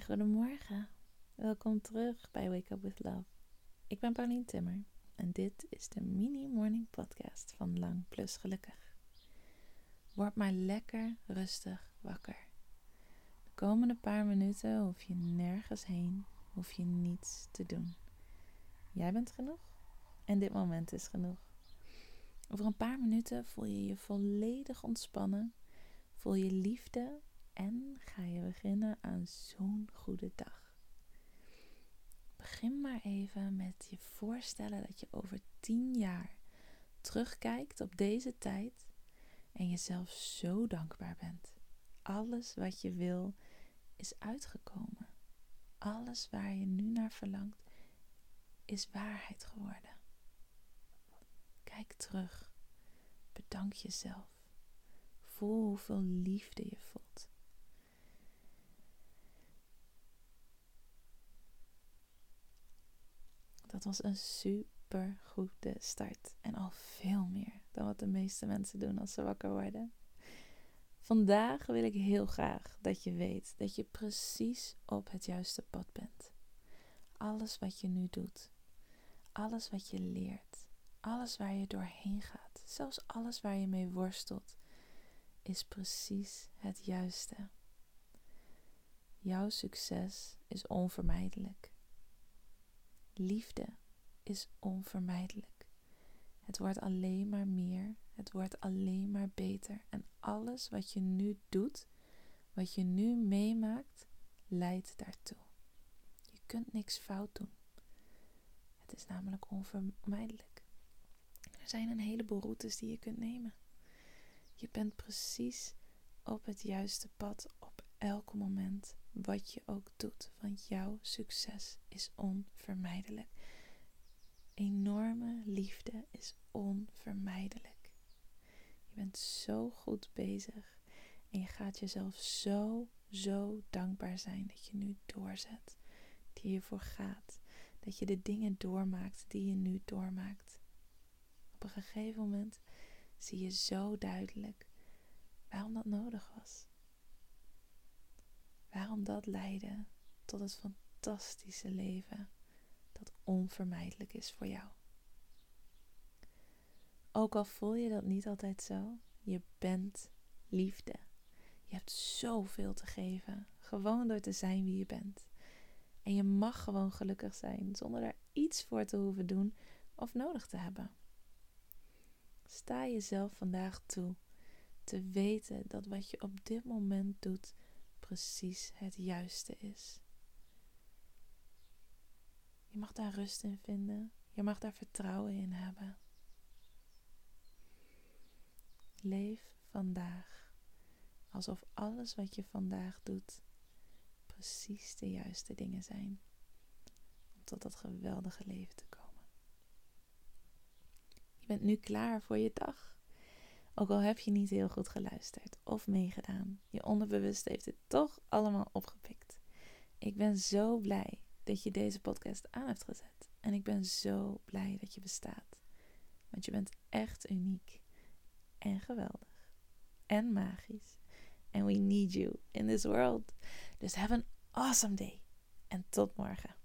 Goedemorgen. Welkom terug bij Wake Up With Love. Ik ben Paulien Timmer en dit is de mini morning podcast van Lang Plus Gelukkig. Word maar lekker rustig wakker. De komende paar minuten hoef je nergens heen, hoef je niets te doen. Jij bent genoeg en dit moment is genoeg. Over een paar minuten voel je je volledig ontspannen, voel je liefde en ga je beginnen aan zo'n goede dag. Begin maar even met je voorstellen dat je over tien jaar terugkijkt op deze tijd en jezelf zo dankbaar bent. Alles wat je wil is uitgekomen. Alles waar je nu naar verlangt is waarheid geworden. Kijk terug. Bedank jezelf. Voel hoeveel liefde je voelt. Dat was een super goede start. En al veel meer dan wat de meeste mensen doen als ze wakker worden. Vandaag wil ik heel graag dat je weet dat je precies op het juiste pad bent. Alles wat je nu doet, alles wat je leert, alles waar je doorheen gaat, zelfs alles waar je mee worstelt, is precies het juiste. Jouw succes is onvermijdelijk. Liefde is onvermijdelijk. Het wordt alleen maar meer, het wordt alleen maar beter. En alles wat je nu doet, wat je nu meemaakt, leidt daartoe. Je kunt niks fout doen. Het is namelijk onvermijdelijk. Er zijn een heleboel routes die je kunt nemen. Je bent precies op het juiste pad op elk moment wat je ook doet, want jouw succes is onvermijdelijk. Enorme liefde is onvermijdelijk. Je bent zo goed bezig en je gaat jezelf zo, zo dankbaar zijn dat je nu doorzet, die je voor gaat, dat je de dingen doormaakt die je nu doormaakt. Op een gegeven moment zie je zo duidelijk waarom dat nodig was. Waarom dat leidde tot het fantastische leven dat onvermijdelijk is voor jou. Ook al voel je dat niet altijd zo, je bent liefde. Je hebt zoveel te geven, gewoon door te zijn wie je bent. En je mag gewoon gelukkig zijn zonder daar iets voor te hoeven doen of nodig te hebben. Sta jezelf vandaag toe te weten dat wat je op dit moment doet precies het juiste is. Je mag daar rust in vinden. Je mag daar vertrouwen in hebben. Leef vandaag alsof alles wat je vandaag doet precies de juiste dingen zijn om tot dat geweldige leven te komen. Je bent nu klaar voor je dag. Ook al heb je niet heel goed geluisterd of meegedaan, je onderbewust heeft het toch allemaal opgepikt. Ik ben zo blij dat je deze podcast aan hebt gezet. En ik ben zo blij dat je bestaat. Want je bent echt uniek en geweldig en magisch. And we need you in this world. Dus have an awesome day. En tot morgen.